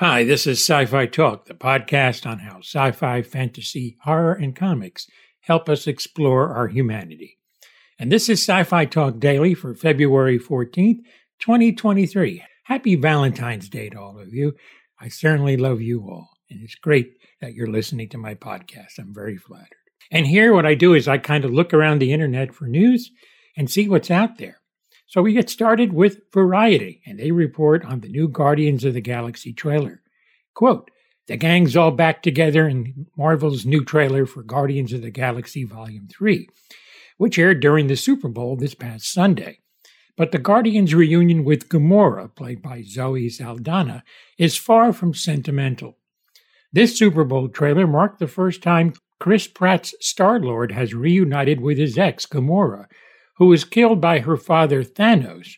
Hi, this is Sci Fi Talk, the podcast on how sci fi, fantasy, horror, and comics help us explore our humanity. And this is Sci Fi Talk Daily for February 14th, 2023. Happy Valentine's Day to all of you. I certainly love you all, and it's great that you're listening to my podcast. I'm very flattered. And here, what I do is I kind of look around the internet for news and see what's out there. So we get started with Variety, and they report on the new Guardians of the Galaxy trailer. Quote, the gang's all back together in Marvel's new trailer for Guardians of the Galaxy Volume 3, which aired during the Super Bowl this past Sunday. But the Guardians' reunion with Gamora, played by Zoe Saldana, is far from sentimental. This Super Bowl trailer marked the first time Chris Pratt's Star Lord has reunited with his ex, Gamora, who was killed by her father Thanos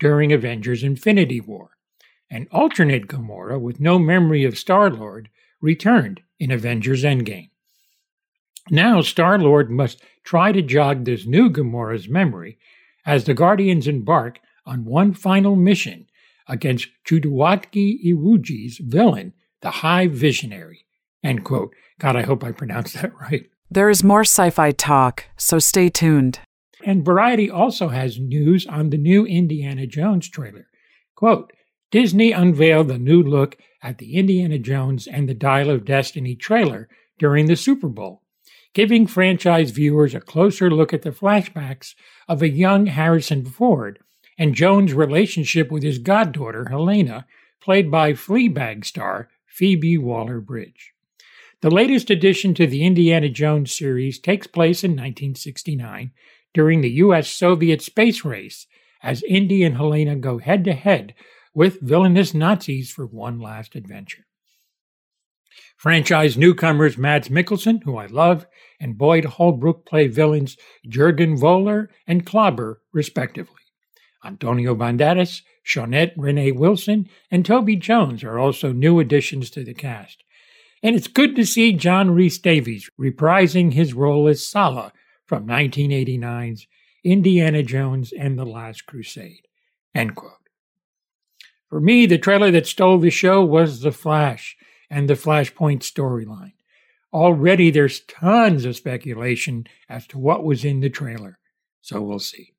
during Avengers Infinity War. An alternate Gamora with no memory of Star Lord returned in Avengers Endgame. Now Star Lord must try to jog this new Gamora's memory as the Guardians embark on one final mission against Chukwuemeka Iwuji's villain, the High Visionary. End quote. God, I hope I pronounced that right. There is more sci fi talk, so stay tuned. And Variety also has news on the new Indiana Jones trailer. Quote Disney unveiled the new look at the Indiana Jones and the Dial of Destiny trailer during the Super Bowl, giving franchise viewers a closer look at the flashbacks of a young Harrison Ford and Jones' relationship with his goddaughter, Helena, played by Fleabag star Phoebe Waller Bridge. The latest addition to the Indiana Jones series takes place in 1969 during the U.S. Soviet space race as Indy and Helena go head to head with villainous Nazis for one last adventure. Franchise newcomers Mads Mikkelsen, who I love, and Boyd Holbrook play villains Jurgen Voller and Klaber, respectively. Antonio Banderas, Shaunette Renee Wilson, and Toby Jones are also new additions to the cast. And it's good to see John Rhys-Davies reprising his role as Sallah from 1989's Indiana Jones and the Last Crusade. End quote. For me, the trailer that stole the show was The Flash and the Flashpoint storyline. Already there's tons of speculation as to what was in the trailer, so we'll see.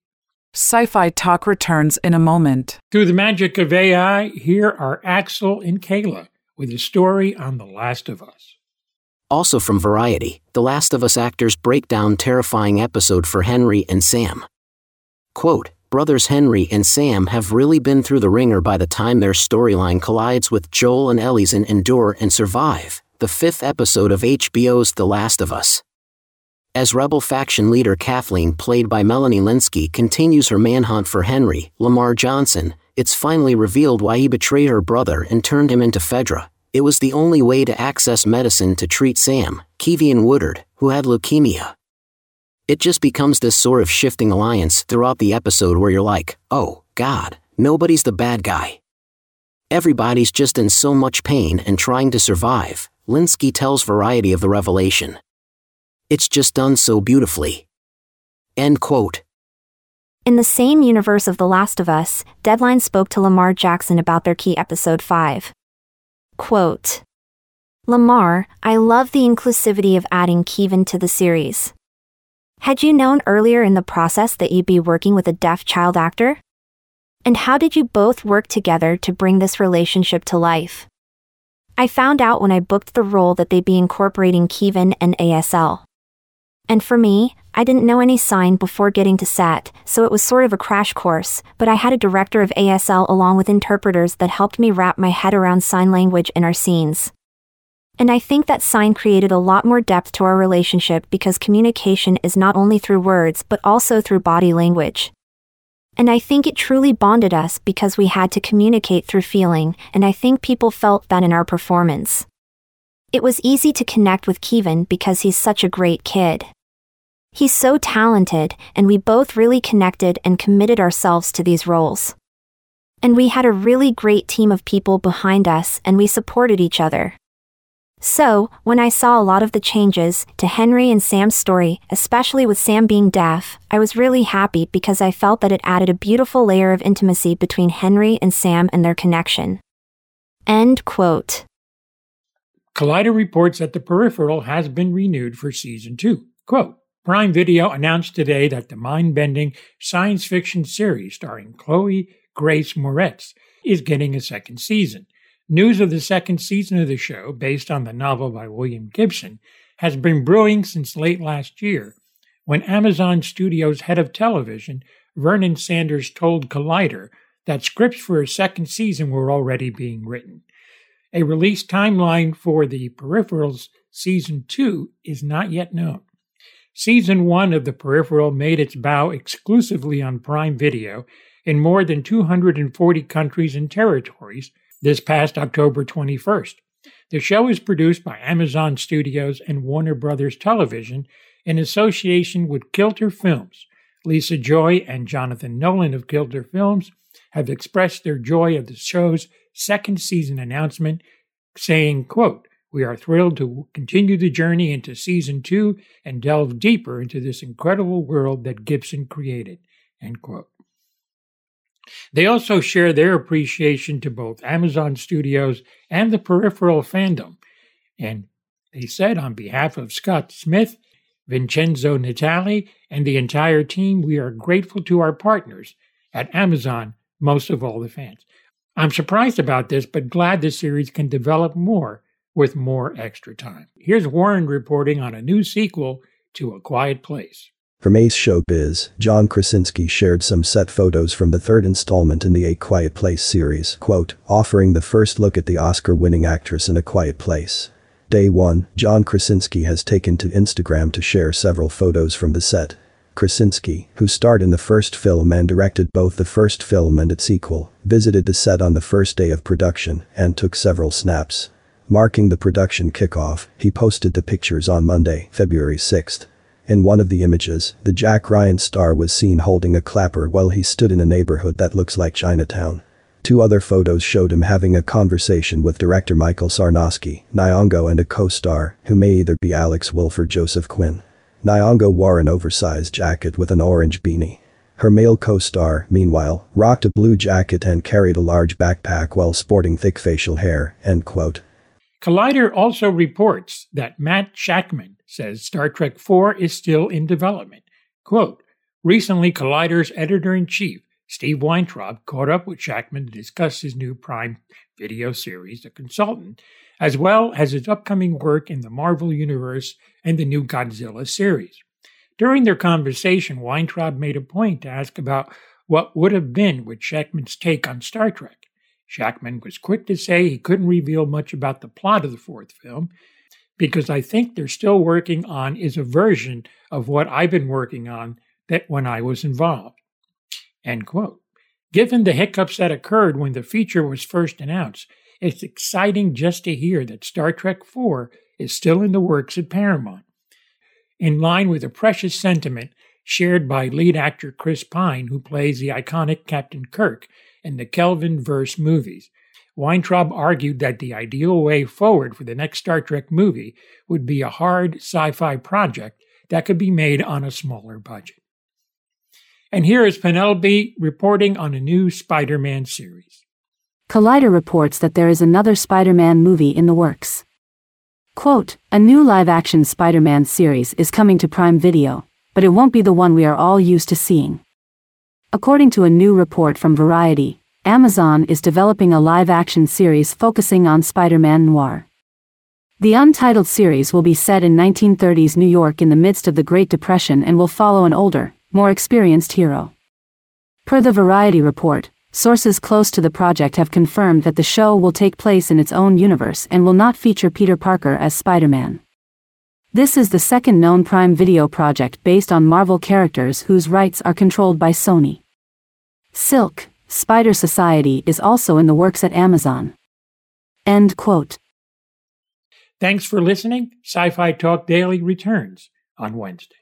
Sci fi talk returns in a moment. Through the magic of AI, here are Axel and Kayla with a story on The Last of Us. Also from Variety, The Last of Us actors break down terrifying episode for Henry and Sam. Quote, Brothers Henry and Sam have really been through the ringer by the time their storyline collides with Joel and Ellie's in Endure and Survive, the fifth episode of HBO's The Last of Us. As Rebel faction leader Kathleen, played by Melanie Lynskey, continues her manhunt for Henry, Lamar Johnson, it's finally revealed why he betrayed her brother and turned him into Fedra, it was the only way to access medicine to treat Sam, Keivonn Woodard, who had leukemia. It just becomes this sort of shifting alliance throughout the episode where you're like, oh, God, nobody's the bad guy. Everybody's just in so much pain and trying to survive, Lynskey tells Variety of the revelation. It's just done so beautifully. End quote. In the same universe of The Last of Us, Deadline spoke to Lamar Jackson about their key episode 5. Quote Lamar, I love the inclusivity of adding Kevin to the series. Had you known earlier in the process that you'd be working with a deaf child actor? And how did you both work together to bring this relationship to life? I found out when I booked the role that they'd be incorporating Kevin and ASL. And for me, I didn't know any sign before getting to set, so it was sort of a crash course, but I had a director of ASL along with interpreters that helped me wrap my head around sign language in our scenes. And I think that sign created a lot more depth to our relationship because communication is not only through words but also through body language. And I think it truly bonded us because we had to communicate through feeling, and I think people felt that in our performance. It was easy to connect with Kevin because he's such a great kid. He's so talented, and we both really connected and committed ourselves to these roles. And we had a really great team of people behind us, and we supported each other. So, when I saw a lot of the changes to Henry and Sam's story, especially with Sam being deaf, I was really happy because I felt that it added a beautiful layer of intimacy between Henry and Sam and their connection. End quote. Collider reports that The Peripheral has been renewed for season two. Quote, Prime Video announced today that the mind bending science fiction series starring Chloe Grace Moretz is getting a second season. News of the second season of the show, based on the novel by William Gibson, has been brewing since late last year when Amazon Studios head of television, Vernon Sanders, told Collider that scripts for a second season were already being written. A release timeline for The Peripherals Season 2 is not yet known. Season 1 of The Peripheral made its bow exclusively on Prime Video in more than 240 countries and territories this past October 21st. The show is produced by Amazon Studios and Warner Brothers Television in association with Kilter Films. Lisa Joy and Jonathan Nolan of Kilter Films have expressed their joy of the show's second season announcement, saying, quote, we are thrilled to continue the journey into season two and delve deeper into this incredible world that Gibson created. They also share their appreciation to both Amazon Studios and the peripheral fandom. And they said, on behalf of Scott Smith, Vincenzo Natali, and the entire team, we are grateful to our partners at Amazon, most of all the fans. I'm surprised about this, but glad the series can develop more with more extra time. Here's Warren reporting on a new sequel to A Quiet Place. From Ace Showbiz, John Krasinski shared some set photos from the third installment in the A Quiet Place series, quote, offering the first look at the Oscar-winning actress in A Quiet Place. Day 1, John Krasinski has taken to Instagram to share several photos from the set. Krasinski, who starred in the first film and directed both the first film and its sequel, visited the set on the first day of production and took several snaps. Marking the production kickoff, he posted the pictures on Monday, February 6. In one of the images, the Jack Ryan star was seen holding a clapper while he stood in a neighborhood that looks like Chinatown. Two other photos showed him having a conversation with director Michael Sarnoski, Nyong'o and a co-star, who may either be Alex Wolff or Joseph Quinn. Nyong'o wore an oversized jacket with an orange beanie. Her male co-star, meanwhile, rocked a blue jacket and carried a large backpack while sporting thick facial hair, end quote. Collider also reports that Matt Shakman says Star Trek IV is still in development. Quote, Recently, Collider's editor in chief, Steve Weintraub, caught up with Shakman to discuss his new Prime Video series, The Consultant, as well as his upcoming work in the Marvel Universe and the new Godzilla series. During their conversation, Weintraub made a point to ask about what would have been with Shakman's take on Star Trek. Shakman was quick to say he couldn't reveal much about the plot of the fourth film because I think they're still working on is a version of what I've been working on that when I was involved. End quote. Given the hiccups that occurred when the feature was first announced, it's exciting just to hear that Star Trek IV is still in the works at Paramount. In line with a precious sentiment shared by lead actor Chris Pine, who plays the iconic Captain Kirk in the Kelvin verse movies. Weintraub argued that the ideal way forward for the next Star Trek movie would be a hard sci fi project that could be made on a smaller budget. And here is Penelope reporting on a new Spider Man series. Collider reports that there is another Spider Man movie in the works. Quote, a new live action Spider Man series is coming to Prime Video, but it won't be the one we are all used to seeing. According to a new report from Variety, Amazon is developing a live action series focusing on Spider Man noir. The untitled series will be set in 1930s New York in the midst of the Great Depression and will follow an older, more experienced hero. Per the Variety report, sources close to the project have confirmed that the show will take place in its own universe and will not feature Peter Parker as Spider Man. This is the second known Prime Video project based on Marvel characters whose rights are controlled by Sony. Silk, Spider Society is also in the works at Amazon. End quote. Thanks for listening. Sci Fi Talk Daily returns on Wednesday.